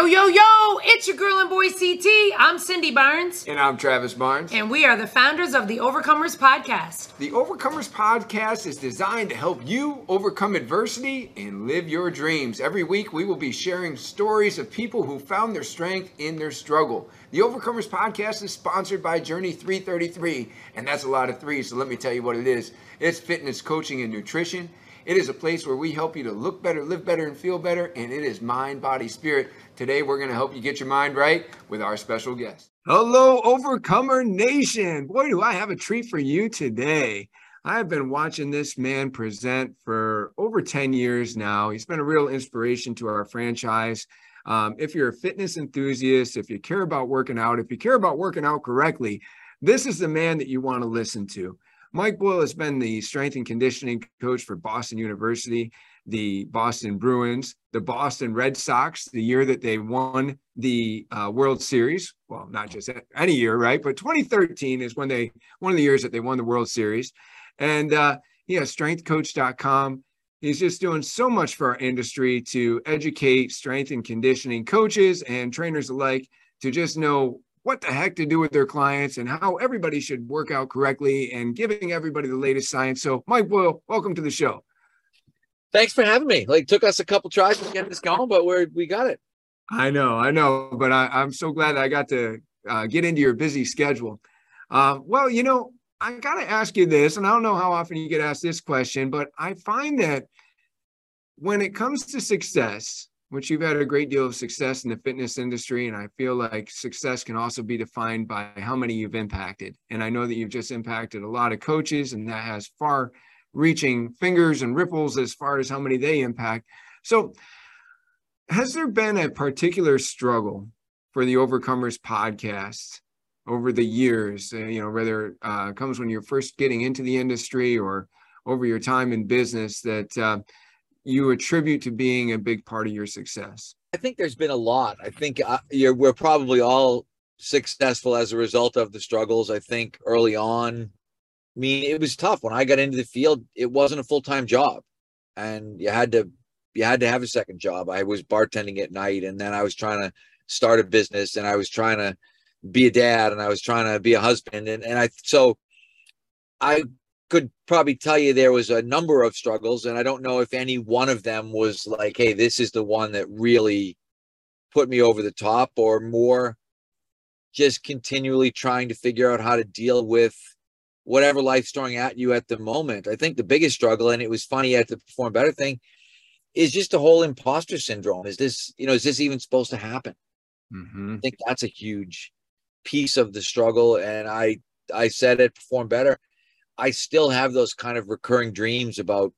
Yo, yo, yo, it's your girl and boy CT. I'm Cindy Barnes. And I'm Travis Barnes. And we are the founders of the Overcomers Podcast. The Overcomers Podcast is designed to help you overcome adversity and live your dreams. Every week, we will be sharing stories of people who found their strength in their struggle. The Overcomers Podcast is sponsored by Journey 333, and that's a lot of threes, so let me tell you what it is it's fitness, coaching, and nutrition. It is a place where we help you to look better, live better, and feel better, and it is mind, body, spirit. Today, we're going to help you get your mind right with our special guest. Hello, Overcomer Nation. Boy, do I have a treat for you today. I have been watching this man present for over 10 years now. He's been a real inspiration to our franchise. Um, if you're a fitness enthusiast, if you care about working out, if you care about working out correctly, this is the man that you want to listen to. Mike Boyle has been the strength and conditioning coach for Boston University the Boston Bruins, the Boston Red Sox, the year that they won the uh, World Series. Well, not just any year, right? But 2013 is when they one of the years that they won the World Series. And uh, has strengthcoach.com. He's just doing so much for our industry to educate strength and conditioning coaches and trainers alike to just know what the heck to do with their clients and how everybody should work out correctly and giving everybody the latest science. So, Mike Boyle, welcome to the show thanks for having me. Like took us a couple tries to get this going, but we're we got it. I know, I know, but I, am so glad I got to uh, get into your busy schedule. Uh, well, you know, I got to ask you this, and I don't know how often you get asked this question, but I find that when it comes to success, which you've had a great deal of success in the fitness industry, and I feel like success can also be defined by how many you've impacted. And I know that you've just impacted a lot of coaches, and that has far reaching fingers and ripples as far as how many they impact. So, has there been a particular struggle for the Overcomers podcast over the years? Uh, you know, whether uh, comes when you're first getting into the industry or over your time in business that uh, you attribute to being a big part of your success? I think there's been a lot. I think uh, we're probably all successful as a result of the struggles. I think early on, I mean, it was tough when I got into the field. It wasn't a full time job, and you had to you had to have a second job. I was bartending at night, and then I was trying to start a business, and I was trying to be a dad, and I was trying to be a husband, and and I so I could probably tell you there was a number of struggles, and I don't know if any one of them was like, hey, this is the one that really put me over the top, or more just continually trying to figure out how to deal with whatever life's throwing at you at the moment. I think the biggest struggle, and it was funny at the perform better thing, is just the whole imposter syndrome. Is this, you know, is this even supposed to happen? Mm-hmm. I think that's a huge piece of the struggle. And I, I said it perform better. I still have those kind of recurring dreams about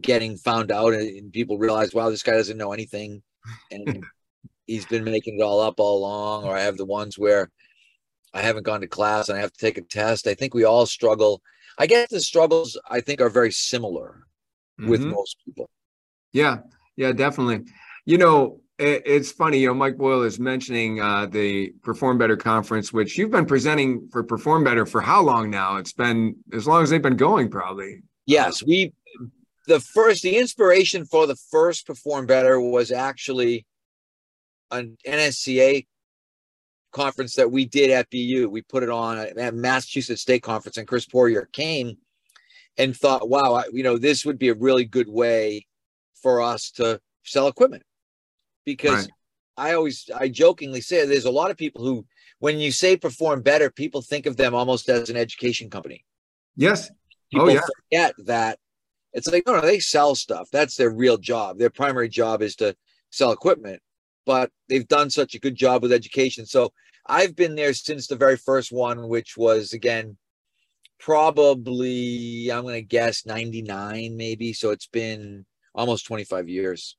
getting found out and people realize, wow, this guy doesn't know anything. And he's been making it all up all along. Or I have the ones where I haven't gone to class and I have to take a test. I think we all struggle. I guess the struggles I think are very similar mm-hmm. with most people. Yeah, yeah, definitely. You know, it, it's funny. You know, Mike Boyle is mentioning uh, the Perform Better conference, which you've been presenting for Perform Better for how long now? It's been as long as they've been going, probably. Yes, we. The first, the inspiration for the first Perform Better was actually an NSCA conference that we did at BU. We put it on at Massachusetts State Conference, and Chris Poirier came and thought, wow, I, you know, this would be a really good way for us to sell equipment. Because right. I always, I jokingly say there's a lot of people who, when you say perform better, people think of them almost as an education company. Yes. Oh, people oh, yeah. forget that it's like, no, no, they sell stuff. That's their real job. Their primary job is to sell equipment but they've done such a good job with education. So I've been there since the very first one, which was again probably I'm going to guess 99 maybe. So it's been almost 25 years.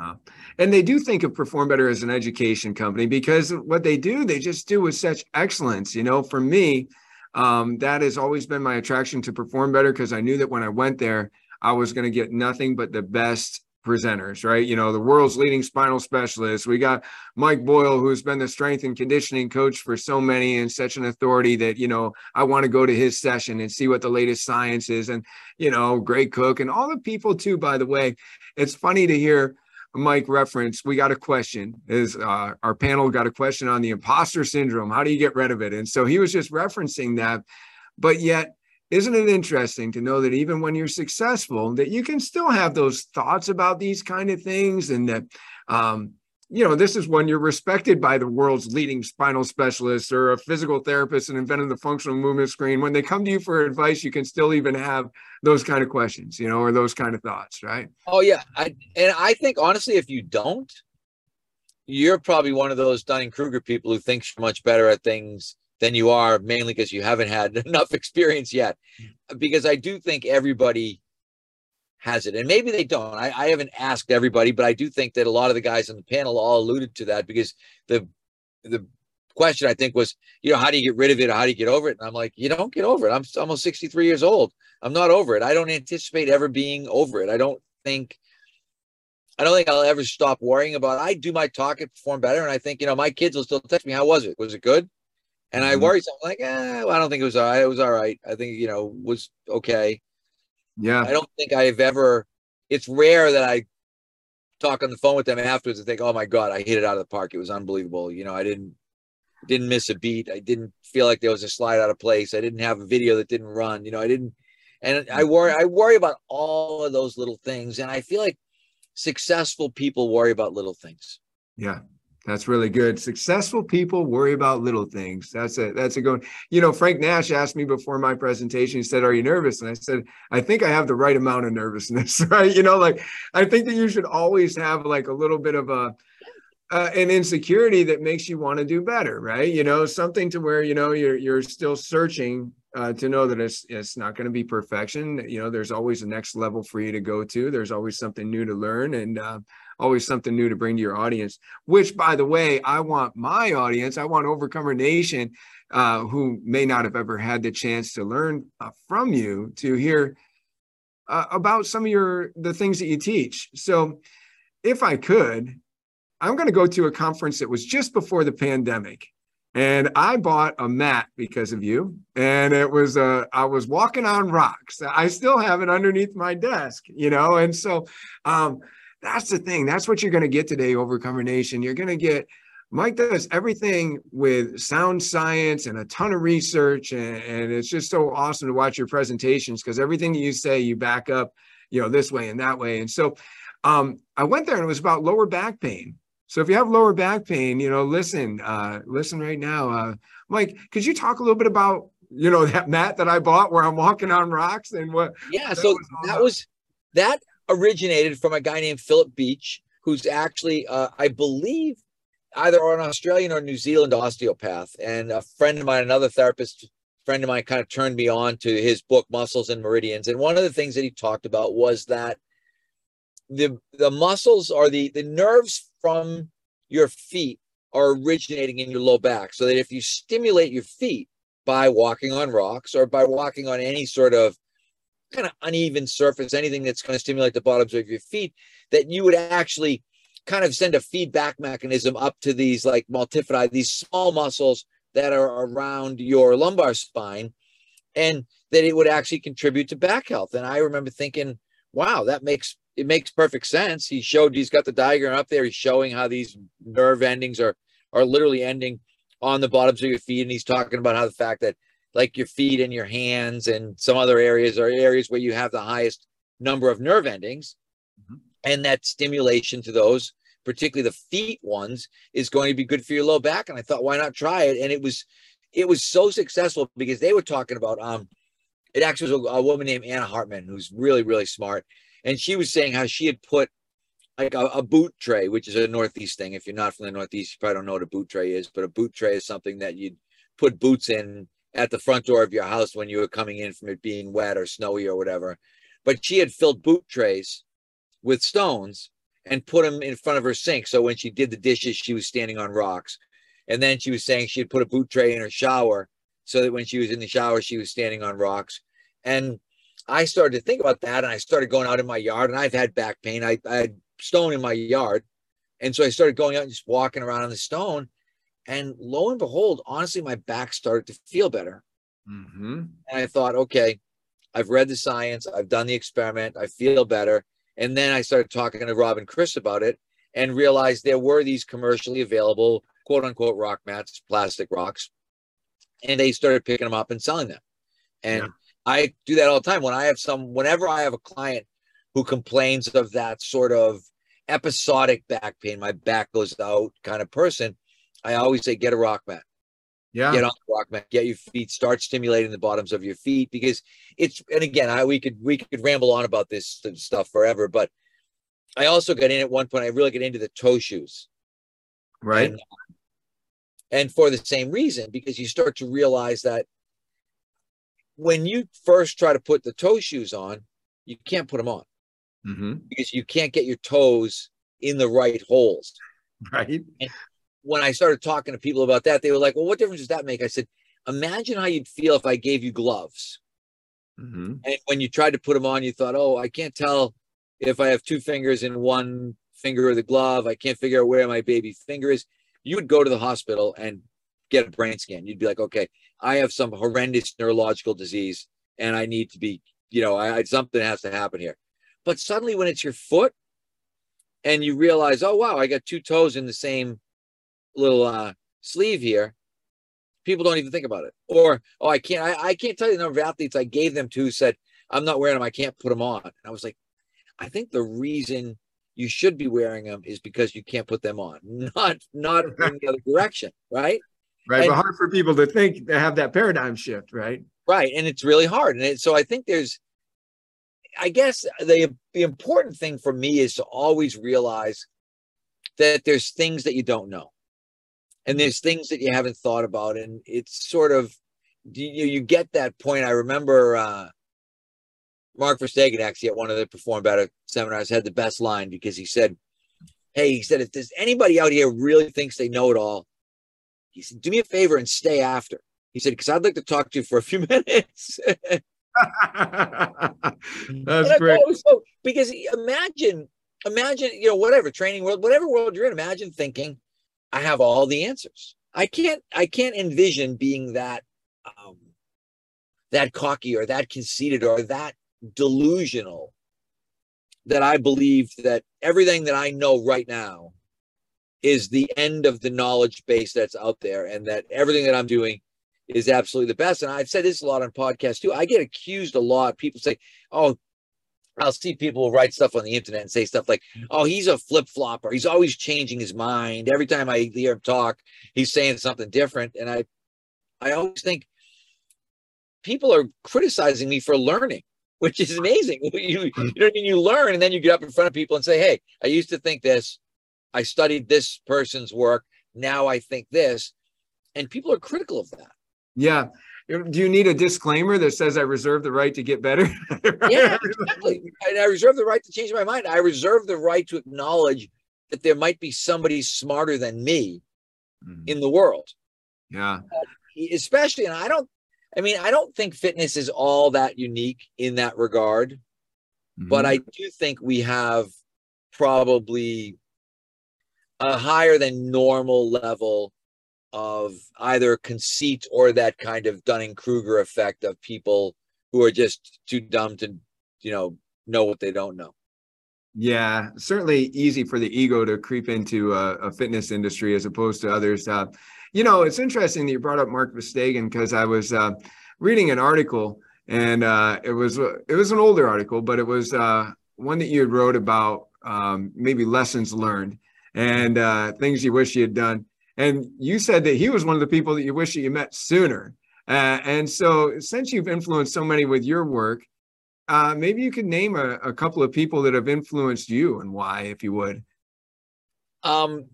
Uh, and they do think of Perform Better as an education company because what they do, they just do with such excellence. You know, for me, um, that has always been my attraction to Perform Better because I knew that when I went there, I was going to get nothing but the best presenters, right? You know, the world's leading spinal specialist. We got Mike Boyle, who's been the strength and conditioning coach for so many and such an authority that, you know, I want to go to his session and see what the latest science is. And, you know, Gray Cook and all the people, too, by the way. It's funny to hear Mike referenced, we got a question. Is uh, our panel got a question on the imposter syndrome? How do you get rid of it? And so he was just referencing that, but yet isn't it interesting to know that even when you're successful that you can still have those thoughts about these kind of things and that um, you know this is when you're respected by the world's leading spinal specialists or a physical therapist and invented the functional movement screen. When they come to you for advice you can still even have those kind of questions you know or those kind of thoughts right? Oh yeah. I, and i think honestly if you don't you're probably one of those dunning-kruger people who thinks you're much better at things than you are mainly because you haven't had enough experience yet mm. because i do think everybody has it and maybe they don't I, I haven't asked everybody but i do think that a lot of the guys on the panel all alluded to that because the the question i think was you know how do you get rid of it or how do you get over it and i'm like you don't get over it i'm almost 63 years old i'm not over it i don't anticipate ever being over it i don't think I don't think I'll ever stop worrying about. It. I do my talk and perform better, and I think you know my kids will still text me. How was it? Was it good? And I mm-hmm. worry something like, eh, well, I don't think it was all right. It was all right. I think, you know, was okay. Yeah. I don't think I've ever, it's rare that I talk on the phone with them afterwards and think, oh my God, I hit it out of the park. It was unbelievable. You know, I didn't, didn't miss a beat. I didn't feel like there was a slide out of place. I didn't have a video that didn't run. You know, I didn't, and I worry, I worry about all of those little things. And I feel like successful people worry about little things. Yeah. That's really good. Successful people worry about little things. That's a that's a good. You know, Frank Nash asked me before my presentation. He said, "Are you nervous?" And I said, "I think I have the right amount of nervousness." Right? You know, like I think that you should always have like a little bit of a uh, an insecurity that makes you want to do better. Right? You know, something to where you know you're you're still searching uh, to know that it's it's not going to be perfection. You know, there's always a next level for you to go to. There's always something new to learn, and uh, always something new to bring to your audience. Which, by the way, I want my audience, I want Overcomer Nation, uh, who may not have ever had the chance to learn uh, from you, to hear uh, about some of your the things that you teach. So, if I could, I'm going to go to a conference that was just before the pandemic. And I bought a mat because of you. And it was, uh, I was walking on rocks. I still have it underneath my desk, you know? And so, um, that's the thing. That's what you're going to get today, Overcomer Nation. You're going to get Mike does everything with sound science and a ton of research, and, and it's just so awesome to watch your presentations because everything you say, you back up, you know, this way and that way. And so, um, I went there and it was about lower back pain. So if you have lower back pain, you know, listen, uh, listen right now, uh, Mike. Could you talk a little bit about you know that mat that I bought where I'm walking on rocks and what? Yeah, that so was that was that originated from a guy named Philip Beach, who's actually, uh, I believe, either an Australian or New Zealand osteopath. And a friend of mine, another therapist friend of mine, kind of turned me on to his book, Muscles and Meridians. And one of the things that he talked about was that the the muscles are the the nerves from your feet are originating in your low back. So that if you stimulate your feet by walking on rocks or by walking on any sort of kind of uneven surface, anything that's going to stimulate the bottoms of your feet, that you would actually kind of send a feedback mechanism up to these like multifidi, these small muscles that are around your lumbar spine, and that it would actually contribute to back health. And I remember thinking, wow, that makes it makes perfect sense. He showed he's got the diagram up there. He's showing how these nerve endings are are literally ending on the bottoms of your feet, and he's talking about how the fact that like your feet and your hands and some other areas are areas where you have the highest number of nerve endings. Mm-hmm. And that stimulation to those, particularly the feet ones, is going to be good for your low back. And I thought, why not try it? And it was it was so successful because they were talking about um it actually was a, a woman named Anna Hartman who's really, really smart. And she was saying how she had put like a, a, boot tray, which is a Northeast thing. If you're not from the Northeast, you probably don't know what a boot tray is, but a boot tray is something that you'd put boots in at the front door of your house when you were coming in from it being wet or snowy or whatever. But she had filled boot trays with stones and put them in front of her sink. So when she did the dishes, she was standing on rocks. And then she was saying she had put a boot tray in her shower so that when she was in the shower, she was standing on rocks. And I started to think about that and I started going out in my yard and I've had back pain. I, I had stone in my yard. And so I started going out and just walking around on the stone. And lo and behold, honestly, my back started to feel better. Mm-hmm. And I thought, okay, I've read the science, I've done the experiment, I feel better. And then I started talking to Rob and Chris about it. and realized there were these commercially available quote unquote rock mats, plastic rocks, and they started picking them up and selling them. And yeah. I do that all the time when I have some, whenever I have a client who complains of that sort of episodic back pain, my back goes out kind of person, I always say, get a rock mat. Yeah. Get on the rock mat, get your feet, start stimulating the bottoms of your feet because it's, and again, I, we could, we could ramble on about this stuff forever, but I also got in at one point, I really get into the toe shoes. Right. And, and for the same reason, because you start to realize that when you first try to put the toe shoes on, you can't put them on mm-hmm. because you can't get your toes in the right holes. Right. And when I started talking to people about that, they were like, well, what difference does that make? I said, imagine how you'd feel if I gave you gloves. Mm-hmm. And when you tried to put them on, you thought, oh, I can't tell if I have two fingers in one finger of the glove. I can't figure out where my baby finger is. You would go to the hospital and get a brain scan. You'd be like, okay, I have some horrendous neurological disease and I need to be, you know, I, something has to happen here. But suddenly when it's your foot and you realize, oh, wow, I got two toes in the same little uh, sleeve here, people don't even think about it. Or, oh, I can't, I, I can't tell you the number of athletes I gave them to said, I'm not wearing them. I can't put them on. And I was like, I think the reason you should be wearing them is because you can't put them on, not not in the other direction, right? Right, and, but hard for people to think to have that paradigm shift, right? Right, and it's really hard, and it, so I think there's, I guess the the important thing for me is to always realize that there's things that you don't know, and there's things that you haven't thought about, and it's sort of you you get that point. I remember. uh Mark Verstegen actually at one of the Perform Better seminars had the best line because he said, Hey, he said, if there's anybody out here really thinks they know it all, he said, do me a favor and stay after. He said, because I'd like to talk to you for a few minutes. That's great. So, because imagine, imagine, you know, whatever training world, whatever world you're in, imagine thinking, I have all the answers. I can't, I can't envision being that, um, that cocky or that conceited or that delusional that I believe that everything that I know right now is the end of the knowledge base that's out there and that everything that I'm doing is absolutely the best. And I've said this a lot on podcasts too. I get accused a lot. People say, oh, I'll see people write stuff on the internet and say stuff like, oh, he's a flip flopper. He's always changing his mind. Every time I hear him talk, he's saying something different. And I, I always think people are criticizing me for learning which is amazing. You, you mm. know what I mean? You learn and then you get up in front of people and say, Hey, I used to think this. I studied this person's work. Now I think this. And people are critical of that. Yeah. Do you need a disclaimer that says I reserve the right to get better? yeah, exactly. And I reserve the right to change my mind. I reserve the right to acknowledge that there might be somebody smarter than me mm-hmm. in the world. Yeah. Uh, especially, and I don't I mean, I don't think fitness is all that unique in that regard, mm-hmm. but I do think we have probably a higher than normal level of either conceit or that kind of Dunning Kruger effect of people who are just too dumb to, you know, know what they don't know. Yeah, certainly easy for the ego to creep into a, a fitness industry as opposed to others. Uh, you know, it's interesting that you brought up Mark Verstegen because I was uh, reading an article and uh, it was it was an older article, but it was uh, one that you had wrote about um, maybe lessons learned and uh, things you wish you had done. And you said that he was one of the people that you wish that you met sooner. Uh, and so, since you've influenced so many with your work, uh, maybe you could name a, a couple of people that have influenced you and why, if you would. Um,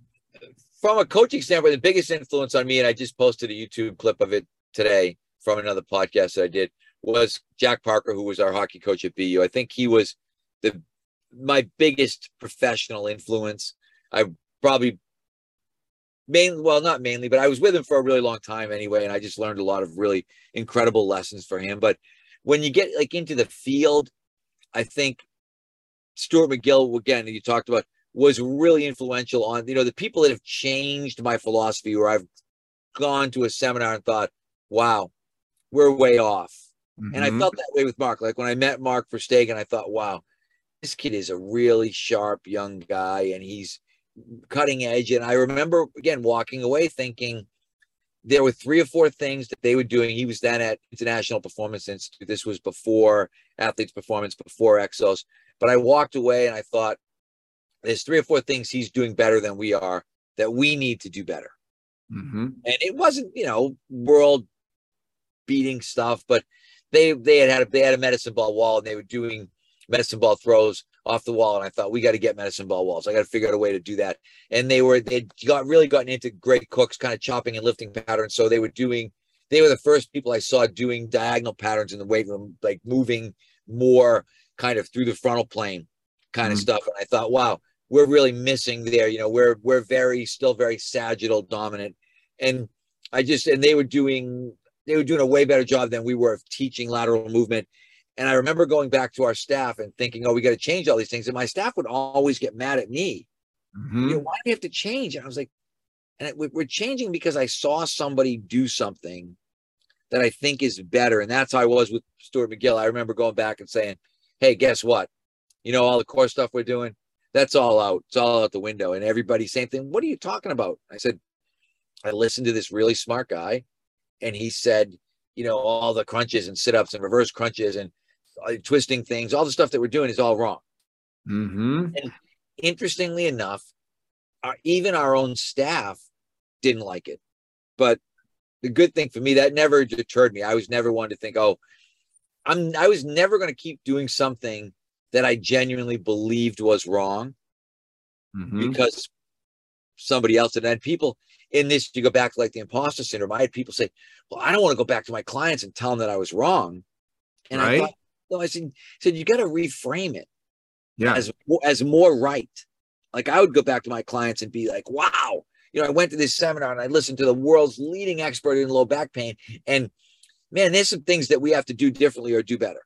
from a coaching standpoint, the biggest influence on me, and I just posted a YouTube clip of it today from another podcast that I did, was Jack Parker, who was our hockey coach at BU. I think he was the my biggest professional influence. I probably mainly, well, not mainly, but I was with him for a really long time anyway, and I just learned a lot of really incredible lessons for him. But when you get like into the field, I think Stuart McGill, again, you talked about was really influential on you know the people that have changed my philosophy where i've gone to a seminar and thought wow we're way off mm-hmm. and i mm-hmm. felt that way with mark like when i met mark Verstegen i thought wow this kid is a really sharp young guy and he's cutting edge. And I remember again walking away thinking there were three or four things that they were doing. He was then at International Performance Institute. This was before Athletes Performance, before Exos. But I walked away and I thought, there's three or four things he's doing better than we are that we need to do better. Mm-hmm. And it wasn't, you know, world beating stuff, but they they had had a, they had a medicine ball wall and they were doing medicine ball throws off the wall. And I thought we got to get medicine ball walls. I got to figure out a way to do that. And they were they got really gotten into Gray Cook's, kind of chopping and lifting patterns. So they were doing they were the first people I saw doing diagonal patterns in the weight room, like moving more kind of through the frontal plane kind mm-hmm. of stuff. And I thought, wow, we're really missing there. You know, we're we're very still very sagittal dominant. And I just and they were doing they were doing a way better job than we were of teaching lateral movement. And I remember going back to our staff and thinking, oh, we got to change all these things. And my staff would always get mad at me. Mm-hmm. You know, why do you have to change? And I was like, and it, we're changing because I saw somebody do something that I think is better. And that's how I was with Stuart McGill. I remember going back and saying, hey, guess what? You know, all the core stuff we're doing, that's all out. It's all out the window. And everybody, same thing. What are you talking about? I said, I listened to this really smart guy and he said, you know, all the crunches and sit ups and reverse crunches and uh, twisting things, all the stuff that we're doing is all wrong. Mm-hmm. And interestingly enough, our, even our own staff didn't like it. But the good thing for me, that never deterred me. I was never one to think, oh, I'm I was never going to keep doing something that I genuinely believed was wrong mm-hmm. because somebody else. And people in this, you go back to like the imposter syndrome. I had people say, Well, I don't want to go back to my clients and tell them that I was wrong. And right. I thought, no, I said, said you got to reframe it yeah. as, as more right. Like I would go back to my clients and be like, wow, you know, I went to this seminar and I listened to the world's leading expert in low back pain. And man, there's some things that we have to do differently or do better.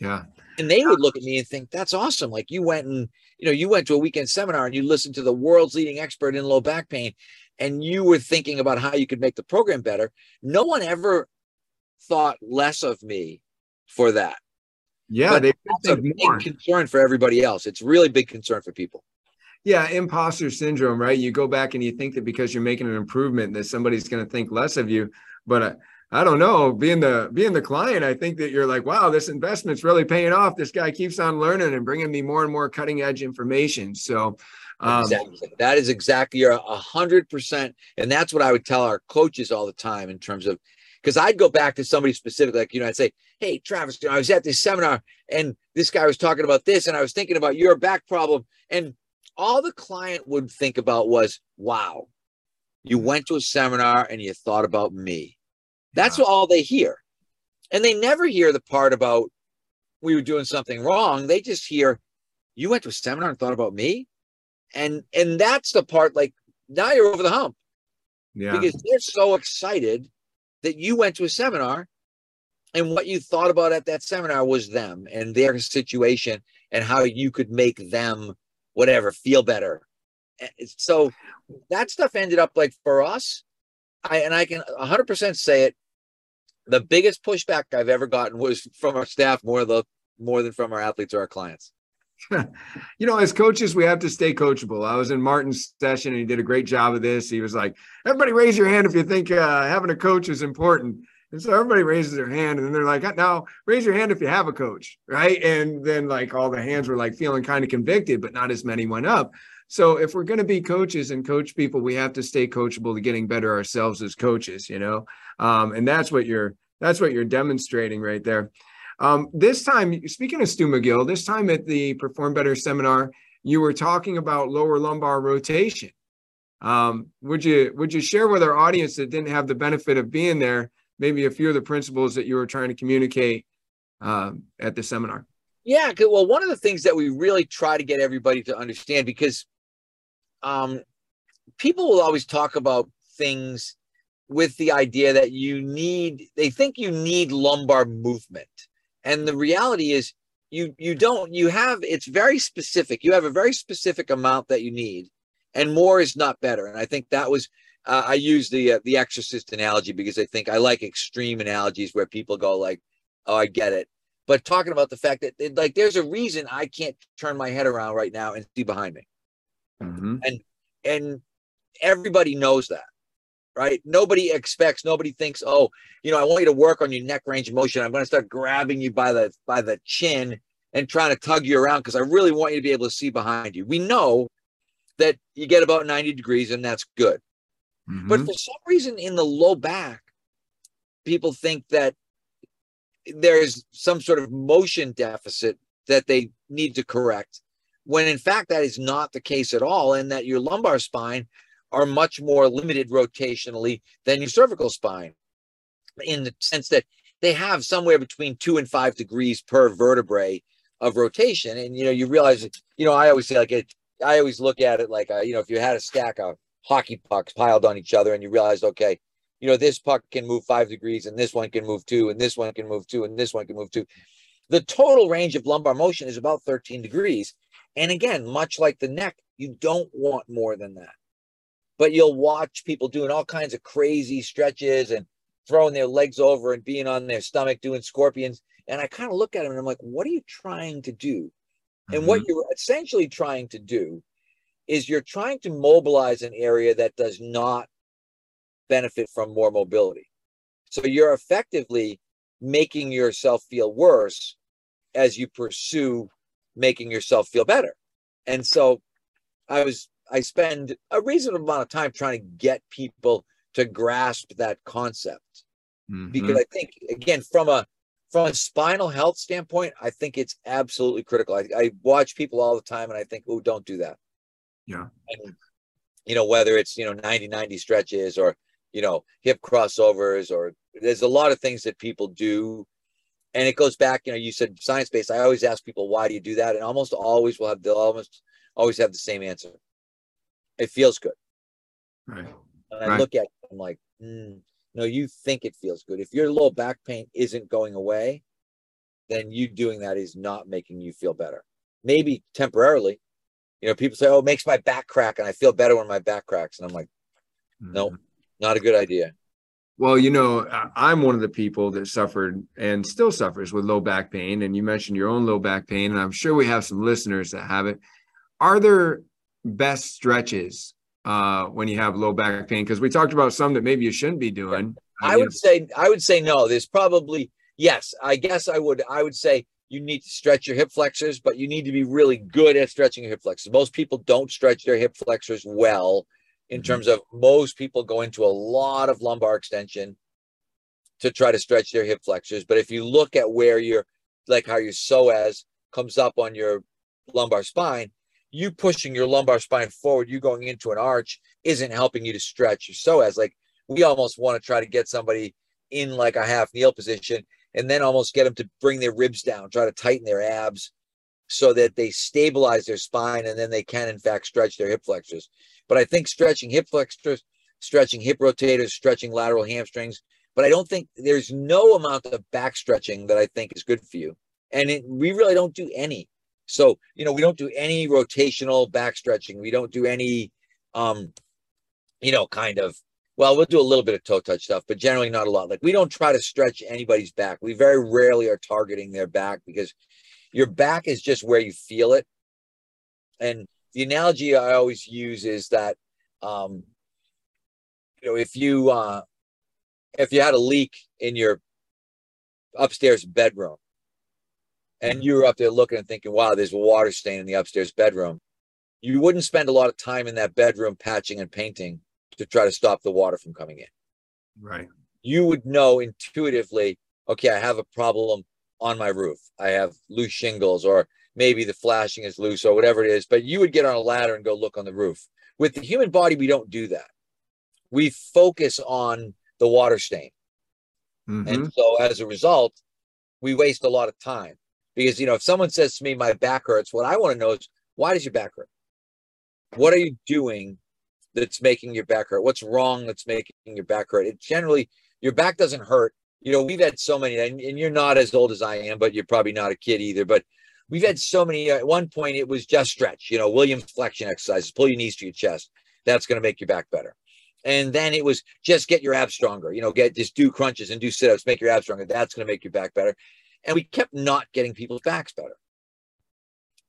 Yeah. And they would look at me and think, that's awesome. Like you went and, you know, you went to a weekend seminar and you listened to the world's leading expert in low back pain and you were thinking about how you could make the program better. No one ever thought less of me for that. Yeah, but they that's a big more. concern for everybody else. It's really big concern for people. Yeah, imposter syndrome, right? You go back and you think that because you're making an improvement that somebody's going to think less of you, but uh, I don't know. Being the being the client, I think that you're like, wow, this investment's really paying off. This guy keeps on learning and bringing me more and more cutting edge information. So um, exactly. that is exactly you're a hundred percent, and that's what I would tell our coaches all the time in terms of because I'd go back to somebody specific, like you know, I'd say, "Hey, Travis, you know, I was at this seminar and this guy was talking about this, and I was thinking about your back problem," and all the client would think about was, "Wow, you went to a seminar and you thought about me." That's all they hear. And they never hear the part about we were doing something wrong. They just hear, you went to a seminar and thought about me. And and that's the part like now you're over the hump. Yeah. Because they're so excited that you went to a seminar and what you thought about at that seminar was them and their situation and how you could make them whatever feel better. Eh, so that stuff ended up like for us, I and I can 100% say it the biggest pushback I've ever gotten was from our staff more the more than from our athletes or our clients. you know, as coaches, we have to stay coachable. I was in Martin's session and he did a great job of this. He was like, everybody raise your hand if you think uh, having a coach is important. And so everybody raises their hand and then they're like, now raise your hand if you have a coach. Right. And then like all the hands were like feeling kind of convicted, but not as many went up. So if we're going to be coaches and coach people, we have to stay coachable to getting better ourselves as coaches, you know? Um, and that's what you're, that's what you're demonstrating right there. Um, this time, speaking of Stu McGill, this time at the Perform Better seminar, you were talking about lower lumbar rotation. Um, would you would you share with our audience that didn't have the benefit of being there, maybe a few of the principles that you were trying to communicate um, at the seminar? Yeah, well, one of the things that we really try to get everybody to understand because um, people will always talk about things with the idea that you need, they think you need lumbar movement. And the reality is, you you don't you have it's very specific. You have a very specific amount that you need and more is not better. And i think that was uh, i use the uh, the exorcist analogy because i think i like extreme analogies where people go like oh i get it. But talking about the fact that like there's a reason i can't turn my head around right now and see behind me. Mm-hmm. And and everybody knows that, right? Nobody expects, nobody thinks, oh, you know, I want you to work on your neck range of motion. I'm going to start grabbing you by the by the chin and trying to tug you around because I really want you to be able to see behind you. We know that you get about 90 degrees and that's good. Mm-hmm. But for some reason in the low back, people think that there's some sort of motion deficit that they need to correct when in fact that is not the case at all and that your lumbar spine are much more limited rotationally than your cervical spine in the sense that they have somewhere between two and five degrees per vertebrae of rotation and you know you realize you know i always say like it i always look at it like uh, you know if you had a stack of hockey pucks piled on each other and you realized okay you know this puck can move five degrees and this one can move two and this one can move two and this one can move two the total range of lumbar motion is about 13 degrees and again, much like the neck, you don't want more than that. But you'll watch people doing all kinds of crazy stretches and throwing their legs over and being on their stomach doing scorpions. And I kind of look at them and I'm like, what are you trying to do? And mm-hmm. what you're essentially trying to do is you're trying to mobilize an area that does not benefit from more mobility. So you're effectively making yourself feel worse as you pursue making yourself feel better. And so I was I spend a reasonable amount of time trying to get people to grasp that concept. Mm-hmm. Because I think again from a from a spinal health standpoint, I think it's absolutely critical. I, I watch people all the time and I think, oh, don't do that. Yeah. And, you know, whether it's, you know, 90 90 stretches or, you know, hip crossovers or there's a lot of things that people do and it goes back you know you said science based i always ask people why do you do that and almost always will have they'll almost always have the same answer it feels good right and i right. look at it i'm like mm, no you think it feels good if your low back pain isn't going away then you doing that is not making you feel better maybe temporarily you know people say oh it makes my back crack and i feel better when my back cracks and i'm like mm-hmm. no not a good idea well, you know, I'm one of the people that suffered and still suffers with low back pain. And you mentioned your own low back pain, and I'm sure we have some listeners that have it. Are there best stretches uh, when you have low back pain? Because we talked about some that maybe you shouldn't be doing. I would know. say, I would say no. There's probably yes. I guess I would. I would say you need to stretch your hip flexors, but you need to be really good at stretching your hip flexors. Most people don't stretch their hip flexors well in mm-hmm. terms of most people go into a lot of lumbar extension to try to stretch their hip flexors. But if you look at where your, like how your psoas comes up on your lumbar spine, you pushing your lumbar spine forward, you going into an arch isn't helping you to stretch your psoas. Like we almost want to try to get somebody in like a half kneel position and then almost get them to bring their ribs down, try to tighten their abs so that they stabilize their spine and then they can in fact stretch their hip flexors. But I think stretching hip flexors, stretching hip rotators, stretching lateral hamstrings. But I don't think there's no amount of back stretching that I think is good for you. And it, we really don't do any. So, you know, we don't do any rotational back stretching. We don't do any, um, you know, kind of, well, we'll do a little bit of toe touch stuff, but generally not a lot. Like we don't try to stretch anybody's back. We very rarely are targeting their back because your back is just where you feel it. And the analogy I always use is that, um, you know, if you uh, if you had a leak in your upstairs bedroom, and you were up there looking and thinking, "Wow, there's a water stain in the upstairs bedroom," you wouldn't spend a lot of time in that bedroom patching and painting to try to stop the water from coming in. Right. You would know intuitively, okay, I have a problem on my roof. I have loose shingles, or maybe the flashing is loose or whatever it is, but you would get on a ladder and go look on the roof. With the human body, we don't do that. We focus on the water stain. Mm-hmm. And so as a result, we waste a lot of time because, you know, if someone says to me, my back hurts, what I want to know is why does your back hurt? What are you doing that's making your back hurt? What's wrong that's making your back hurt? It generally, your back doesn't hurt. You know, we've had so many, and, and you're not as old as I am, but you're probably not a kid either. But we've had so many. At one point, it was just stretch. You know, Williams flexion exercises. Pull your knees to your chest. That's going to make your back better. And then it was just get your abs stronger. You know, get just do crunches and do sit ups, make your abs stronger. That's going to make your back better. And we kept not getting people's backs better.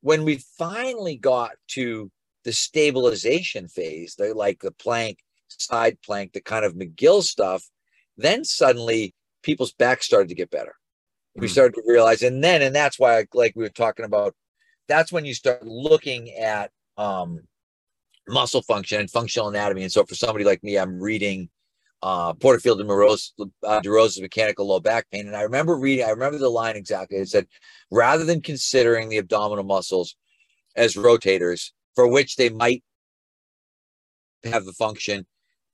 When we finally got to the stabilization phase, the like the plank, side plank, the kind of McGill stuff, then suddenly people's backs started to get better. We hmm. started to realize, and then, and that's why, like we were talking about, that's when you start looking at um, muscle function and functional anatomy. And so for somebody like me, I'm reading uh, Porterfield and Morose, uh, DeRosa's Mechanical Low Back Pain. And I remember reading, I remember the line exactly. It said, rather than considering the abdominal muscles as rotators, for which they might have the function,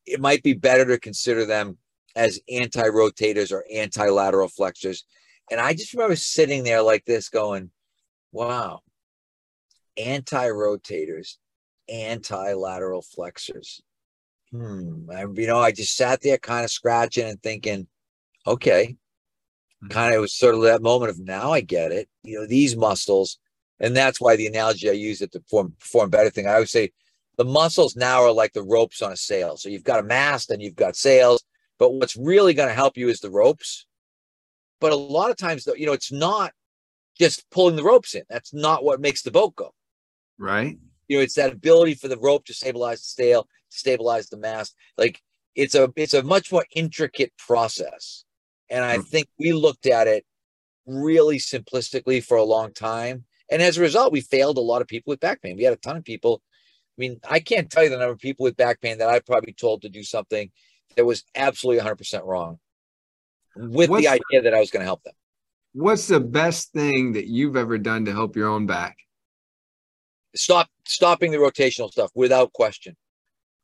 it might be better to consider them as anti-rotators or anti-lateral flexors. And I just remember sitting there like this going, wow, anti-rotators, anti-lateral flexors. Hmm. I, you know, I just sat there kind of scratching and thinking, okay, hmm. kind of was sort of that moment of now I get it. You know, these muscles, and that's why the analogy I use it to perform, perform better thing. I always say the muscles now are like the ropes on a sail. So you've got a mast and you've got sails, but what's really going to help you is the ropes. But a lot of times, though, you know, it's not just pulling the ropes in. That's not what makes the boat go. Right. You know, it's that ability for the rope to stabilize the sail, stabilize the mast. Like it's a it's a much more intricate process. And I hmm. think we looked at it really simplistically for a long time. And as a result, we failed a lot of people with back pain. We had a ton of people. I mean, I can't tell you the number of people with back pain that I probably told to do something that was absolutely 100% wrong with what's, the idea that I was going to help them. What's the best thing that you've ever done to help your own back? Stop stopping the rotational stuff without question.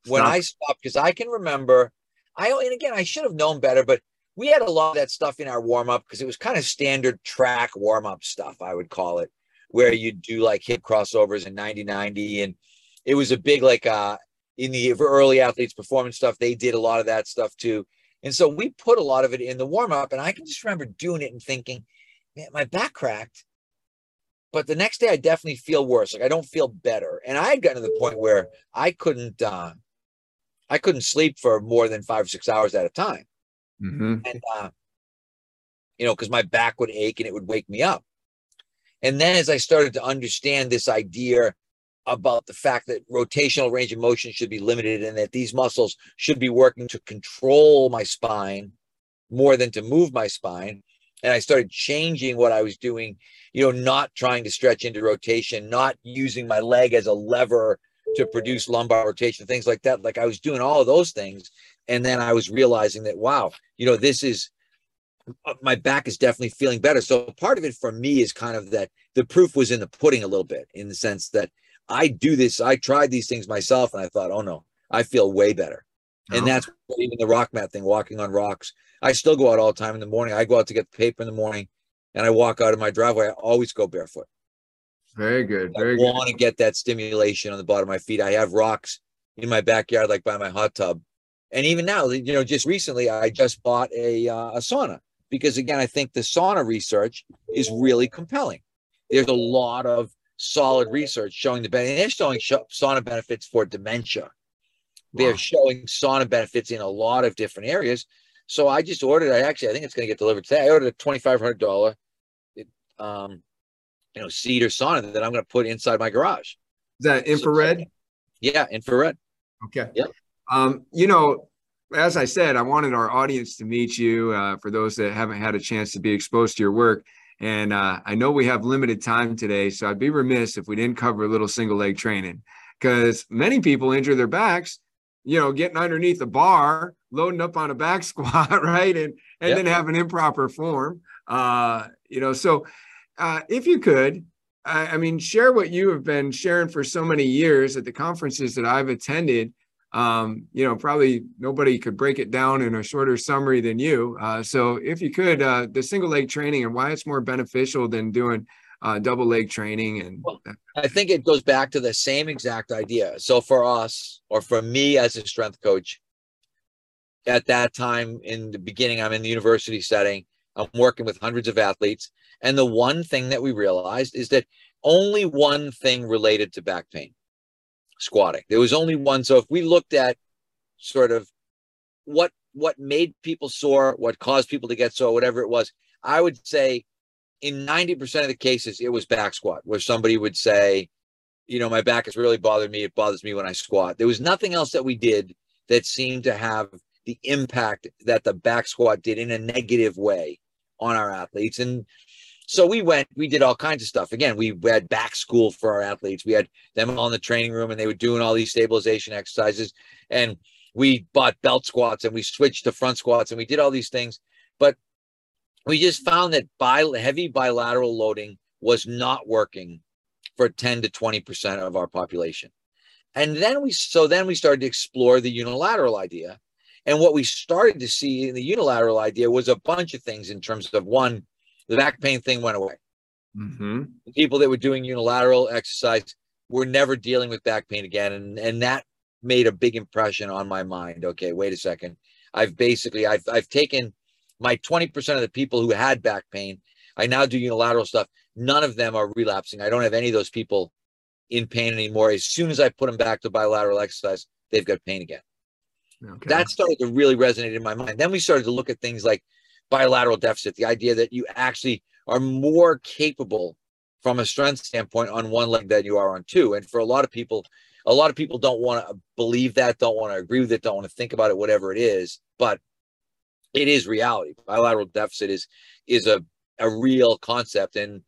Stop. When I stopped, because I can remember, I and again I should have known better, but we had a lot of that stuff in our warm up because it was kind of standard track warm up stuff, I would call it, where you do like hip crossovers in 90 90. And it was a big, like, uh, in the early athletes performance stuff, they did a lot of that stuff too. And so we put a lot of it in the warm up. And I can just remember doing it and thinking, man, my back cracked. But the next day I definitely feel worse. Like I don't feel better. And I had gotten to the point where I couldn't uh I couldn't sleep for more than five or six hours at a time. Mm-hmm. And uh, you know, because my back would ache and it would wake me up. And then as I started to understand this idea about the fact that rotational range of motion should be limited and that these muscles should be working to control my spine more than to move my spine. And I started changing what I was doing, you know, not trying to stretch into rotation, not using my leg as a lever to produce lumbar rotation, things like that. Like I was doing all of those things. And then I was realizing that, wow, you know, this is uh, my back is definitely feeling better. So part of it for me is kind of that the proof was in the pudding a little bit in the sense that I do this. I tried these things myself, and I thought, oh no, I feel way better. And oh. that's even the rock mat thing, walking on rocks. I still go out all the time in the morning. I go out to get the paper in the morning, and I walk out of my driveway. I always go barefoot. Very good. Very I good. want to get that stimulation on the bottom of my feet. I have rocks in my backyard, like by my hot tub. And even now, you know, just recently, I just bought a, uh, a sauna because, again, I think the sauna research is really compelling. There's a lot of solid research showing the benefit. They're showing sauna benefits for dementia. They're showing sauna benefits in a lot of different areas. So I just ordered. I actually, I think it's going to get delivered today. I ordered a twenty five hundred dollar, um, you know, cedar sauna that I'm going to put inside my garage. Is that infrared? yeah, infrared. Okay. Yep. Um, you know, as I said, I wanted our audience to meet you. Uh, for those that haven't had a chance to be exposed to your work, and uh, I know we have limited time today, so I'd be remiss if we didn't cover a little single leg training because many people injure their backs, you know, getting underneath a bar, loading up on a back squat, right, and and yep. then have an improper form. Uh, you know, so uh, if you could, I, I mean, share what you have been sharing for so many years at the conferences that I've attended um, you know, probably nobody could break it down in a shorter summary than you. Uh, so if you could, uh, the single leg training and why it's more beneficial than doing uh, double leg training. And well, I think it goes back to the same exact idea. So for us, or for me as a strength coach, at that time in the beginning, I'm in the university setting. I'm working with hundreds of athletes. And the one thing that we realized is that only one thing related to back pain squatting. There was only one. So if we looked at sort of what what made people sore, what caused people to get sore, whatever it was, I would say in 90% of the cases it was back squat, where somebody would say, you know, my back has really bothered me. It bothers me when I squat. There was nothing else that we did that seemed to have the impact that the back squat did in a negative way on our athletes. And so we went, we did all kinds of stuff. Again, we had back school for our athletes. We had them all in the training room and they were doing all these stabilization exercises. And we bought belt squats and we switched to front squats and we did all these things. But we just found that bi- heavy bilateral loading was not working for 10 to 20% of our population. And then we, so then we started to explore the unilateral idea. And what we started to see in the unilateral idea was a bunch of things in terms of one, the back pain thing went away. Mm-hmm. The people that were doing unilateral exercise were never dealing with back pain again. And, and that made a big impression on my mind. Okay, wait a second. I've basically, I've, I've taken my 20% of the people who had back pain. I now do unilateral stuff. None of them are relapsing. I don't have any of those people in pain anymore. As soon as I put them back to bilateral exercise, they've got pain again. Okay. That started to really resonate in my mind. Then we started to look at things like bilateral deficit, the idea that you actually are more capable from a strength standpoint on one leg than you are on two. And for a lot of people, a lot of people don't want to believe that, don't want to agree with it, don't want to think about it, whatever it is. But it is reality. Bilateral deficit is is a a real concept, and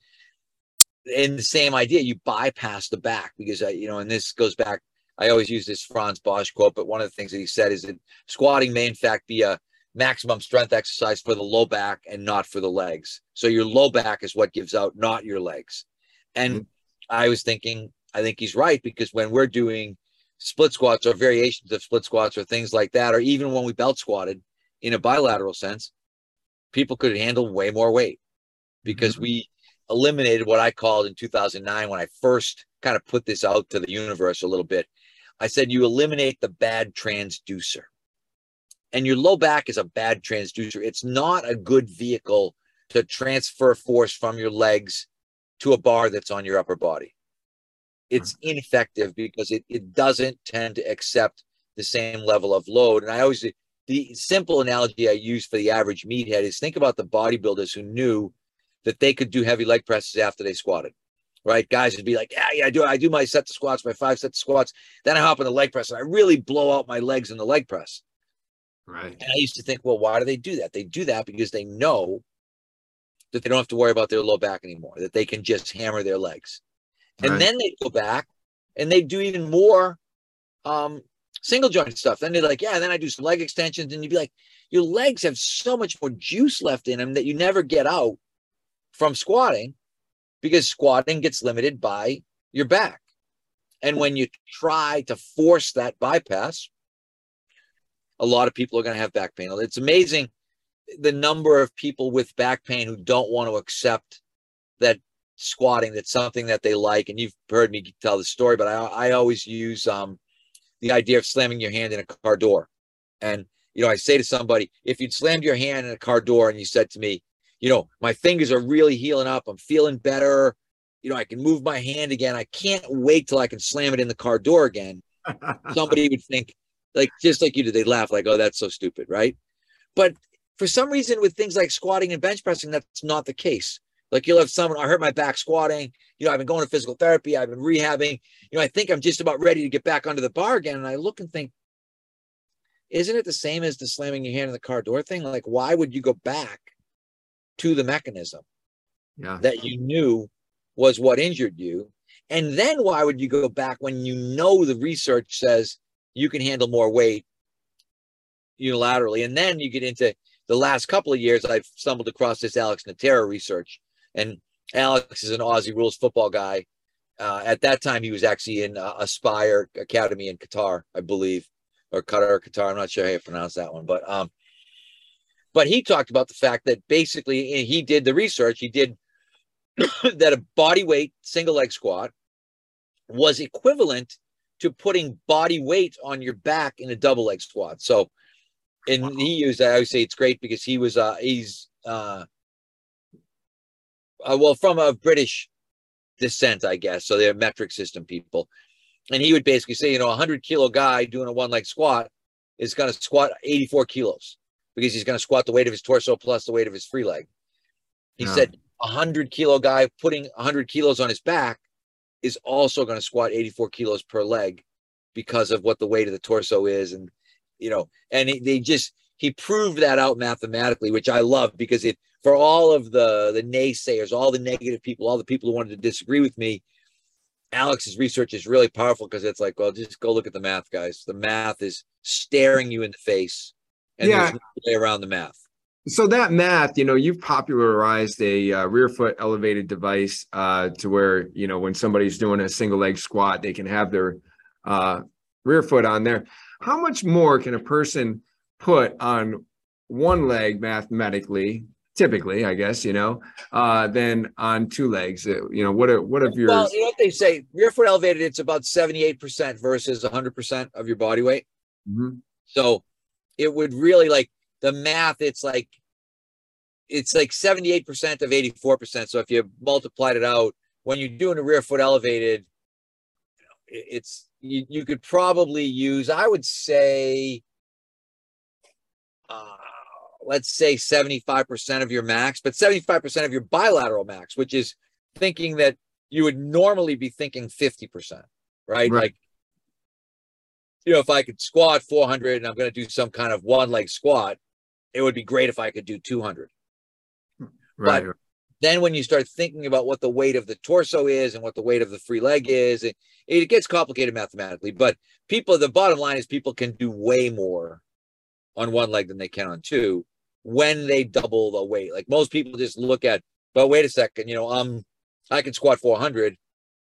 in the same idea, you bypass the back because I, you know, and this goes back. I always use this Frans Bosch quote, but one of the things that he said is that squatting may in fact be a maximum strength exercise for the low back and not for the legs. So your low back is what gives out, not your legs. And mm-hmm. I was thinking, I think he's right because when we're doing split squats or variations of split squats or things like that, or even when we belt squatted in a bilateral sense, people could handle way more weight because mm-hmm. we eliminated what I called in 2009 when I first kind of put this out to the universe a little bit. I said, you eliminate the bad transducer. And your low back is a bad transducer. It's not a good vehicle to transfer force from your legs to a bar that's on your upper body. It's ineffective because it, it doesn't tend to accept the same level of load. And I always, the simple analogy I use for the average meathead is think about the bodybuilders who knew that they could do heavy leg presses after they squatted. Right, guys would be like, yeah, yeah, I do, I do my sets of squats, my five sets of squats. Then I hop on the leg press and I really blow out my legs in the leg press. Right. And I used to think, well, why do they do that? They do that because they know that they don't have to worry about their low back anymore, that they can just hammer their legs. And right. then they go back and they do even more um, single joint stuff. Then they're like, yeah, then I do some leg extensions. And you'd be like, your legs have so much more juice left in them that you never get out from squatting because squatting gets limited by your back. And when you try to force that bypass, a lot of people are going to have back pain. It's amazing the number of people with back pain who don't want to accept that squatting that's something that they like. And you've heard me tell the story, but I, I always use um, the idea of slamming your hand in a car door. And, you know, I say to somebody, if you'd slammed your hand in a car door and you said to me, you know, my fingers are really healing up. I'm feeling better. You know, I can move my hand again. I can't wait till I can slam it in the car door again. Somebody would think, like, just like you did, they'd laugh, like, oh, that's so stupid, right? But for some reason, with things like squatting and bench pressing, that's not the case. Like, you'll have someone, I hurt my back squatting. You know, I've been going to physical therapy, I've been rehabbing. You know, I think I'm just about ready to get back under the bar again. And I look and think, isn't it the same as the slamming your hand in the car door thing? Like, why would you go back to the mechanism yeah. that you knew was what injured you. And then why would you go back when you know the research says you can handle more weight unilaterally? And then you get into the last couple of years, I've stumbled across this Alex Natera research. And Alex is an Aussie rules football guy. Uh, at that time, he was actually in uh, Aspire Academy in Qatar, I believe, or Qatar, Qatar. I'm not sure how you pronounce that one, but um, but he talked about the fact that basically eh, he did the research. He did that a body weight single leg squat was equivalent to putting body weight on your back in a double leg squat. So, and wow. he used, I would say it's great because he was, uh, he's, uh, uh, well, from a British descent, I guess. So they're metric system people. And he would basically say, you know, a 100 kilo guy doing a one leg squat is going to squat 84 kilos because he's going to squat the weight of his torso plus the weight of his free leg. He said a hundred kilo guy putting a hundred kilos on his back is also going to squat 84 kilos per leg because of what the weight of the torso is and you know and he, they just he proved that out mathematically which i love because it for all of the the naysayers all the negative people all the people who wanted to disagree with me alex's research is really powerful because it's like well just go look at the math guys the math is staring you in the face and Yeah. there's no way around the math So that math, you know, you've popularized a uh, rear foot elevated device uh, to where, you know, when somebody's doing a single leg squat, they can have their uh, rear foot on there. How much more can a person put on one leg mathematically, typically, I guess, you know, uh, than on two legs? Uh, You know, what are, what of your, well you know what they say rear foot elevated it's about 78% versus 100% of your body weight Mhm. So it would really like the math, it's like it's like 78% of 84%. So if you multiplied it out, when you're doing a rear foot elevated, it's you, you could probably use, I would say, uh, let's say 75% of your max, but 75% of your bilateral max, which is thinking that you would normally be thinking 50%, right? Right. Like you know, if I could squat 400 and I'm going to do some kind of one leg squat, it would be great if I could do 200. right? Then when you start thinking about what the weight of the torso is and what the weight of the free leg is, it, it gets complicated mathematically. But people, the bottom line is people can do way more on one leg than they can on two when they double the weight. Like most people just look at, but wait a second, you know, um, I can squat 400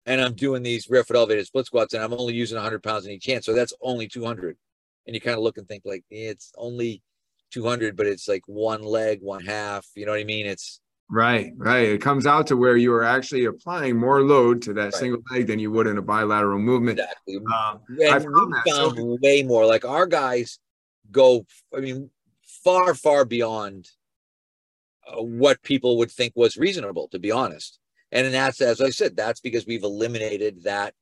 and I'm doing these rear foot elevated split squats and I'm only using 100 pounds in each hand. So that's only 200. And you kind of look and think like, it's only 200, but it's like one leg, one half. You know what I mean? It's Right, right. It comes out to where you are actually applying more load to that Right. single leg than you would in a bilateral movement. exactly. Um, And I found we that so- found way more. Like our guys go, I mean, far, far beyond uh, what people would think was reasonable, to be honest. And that's, as I said, that's because we've eliminated that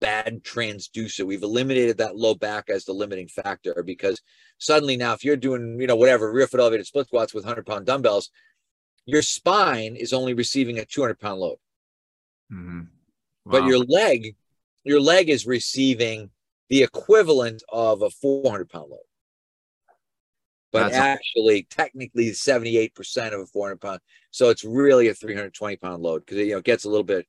bad transducer. We've eliminated that low back as the limiting factor because suddenly now, if you're doing, you know, whatever rear foot elevated split squats with 100 pound dumbbells, your spine is only receiving a 200 pound load mhm. but your leg your leg is receiving the equivalent of a 400 pound load but That's a- actually technically 78% of a 400 pound so it's really a 320 pound load because you know it gets a little bit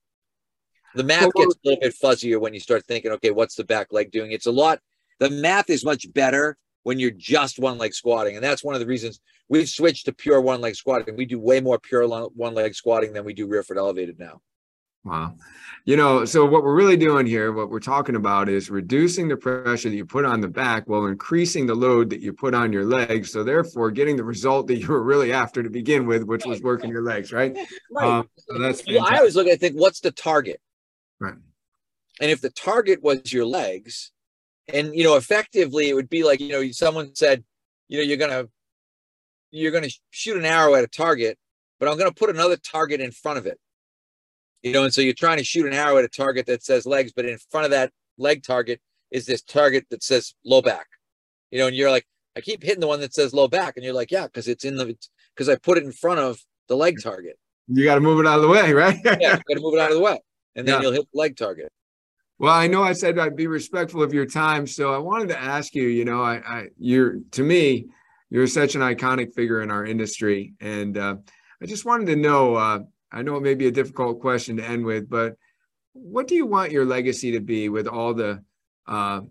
the math gets a little bit fuzzier when you start thinking okay what's the back leg doing it's a lot the math is much better when you're just one leg squatting and that's one of the reasons we've switched to pure one leg squatting we do way more pure one leg squatting than we do rear foot elevated now Wow. You know, so what we're really doing here, what we're talking about is reducing the pressure that you put on the back while increasing the load that you put on your legs. So therefore getting the result that you were really after to begin with, which was working your legs, right? Um, so that's I always look at think, what's the target? Right. And if the target was your legs, and you know, effectively, it would be like you know, someone said, you know, you're gonna you're gonna shoot an arrow at a target, but I'm gonna put another target in front of it. You know, and so you're trying to shoot an arrow at a target that says legs, but in front of that leg target is this target that says low back. You know, and you're like, I keep hitting the one that says low back, and you're like, yeah, because it's in the because I put it in front of the leg target. You got to move it out of the way, right? Yeah, you got to move it out of the way, and then Yeah. you'll hit the leg target. Well, I know I said I'd be respectful of your time, so I wanted to ask you. You know, I, I you're to me, you're such an iconic figure in our industry, and uh, I just wanted to know. Uh, I know it may be a difficult question to end with, but what do you want your legacy to be with all the? Uh,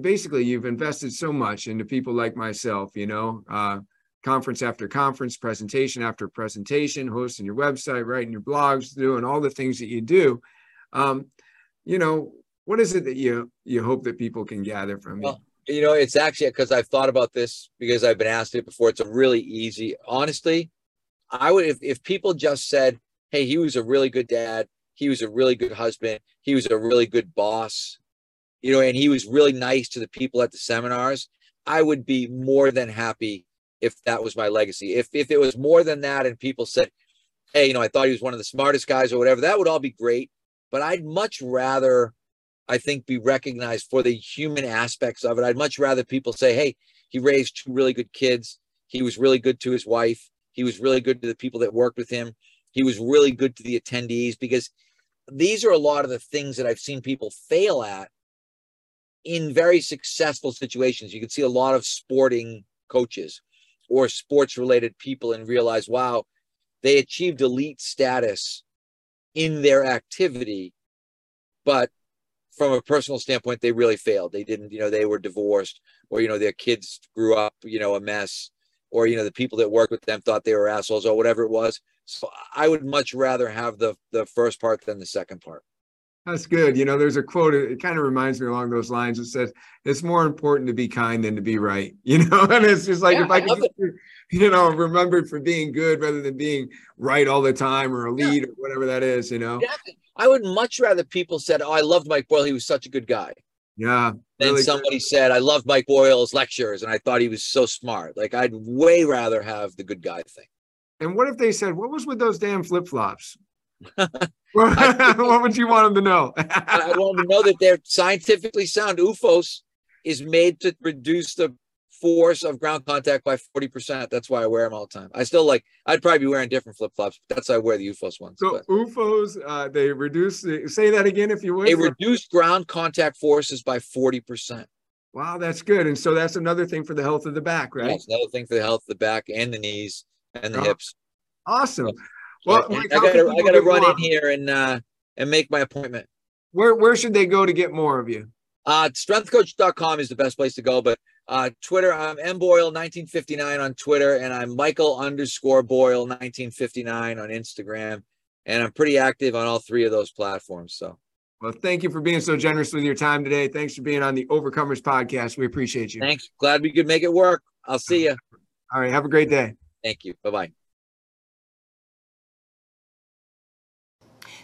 basically, you've invested so much into people like myself. You know, uh, conference after conference, presentation after presentation, hosting your website, writing your blogs, doing all the things that you do. Um, you know, what is it that you you hope that people can gather from you? You know, it's actually because I've thought about this because I've been asked it before. It's a really easy, honestly. I would, if, if people just said, Hey, he was a really good dad. He was a really good husband. He was a really good boss, you know, and he was really nice to the people at the seminars. I would be more than happy if that was my legacy. If, if it was more than that and people said, Hey, you know, I thought he was one of the smartest guys or whatever, that would all be great. But I'd much rather I think, be recognized for the human aspects of it. I'd much rather people say, hey, he raised two really good kids. He was really good to his wife. He was really good to the people that worked with him. He was really good to the attendees because these are a lot of the things that I've seen people fail at in very successful situations. You can see a lot of sporting coaches or sports related people and realize, wow, they achieved elite status in their activity, but from a personal standpoint, they really failed. They didn't, you know, they were divorced or, you know, their kids grew up, you know, a mess or, you know, the people that worked with them thought they were assholes or whatever it was. So I would much rather have the the first part than the second part. That's good. You know, there's a quote, it kind of reminds me along those lines. It says, it's more important to be kind than to be right. You know, and it's just like Yeah, if I I could, just you know, remembered for being good rather than being right all the time or a lead or whatever that is, you know? Exactly. I would much rather people said, "Oh, I loved Mike Boyle. He was such a good guy." Yeah. Then really good. somebody said, "I loved Mike Boyle's lectures, and I thought he was so smart." Like I'd way rather have the good guy thing. And what if they said, what was with those damn flip flops? what would you want them to know? I want to know that they're scientifically sound. OOFOS is made to reduce the force of ground contact by forty percent. That's why I wear them all the time. I still like. I'd probably be wearing different flip flops. But that's why I wear the OOFOS ones. so but OOFOS, uh, they reduce, the, say that again if you would. they reduce ground contact forces by forty percent. wow, that's good. And so that's another thing for the health of the back, right? That's another thing for the health of the back and the knees and the Oh, hips. Awesome. Well, Mike, I gotta, I gotta run in here and uh, and make my appointment. Where where should they go to get more of you? Uh, strengthcoach.com is the best place to go, but uh, Twitter, I'm mboyle1959 on Twitter, and I'm Michael underscore Boyle 1959 on Instagram, and I'm pretty active on all three of those platforms. So Well, thank you for being so generous with your time today. Thanks for being on the Overcomers podcast. We appreciate you. thanks. Glad we could make it work. I'll see you. All right, have a great day. Thank you. Bye bye.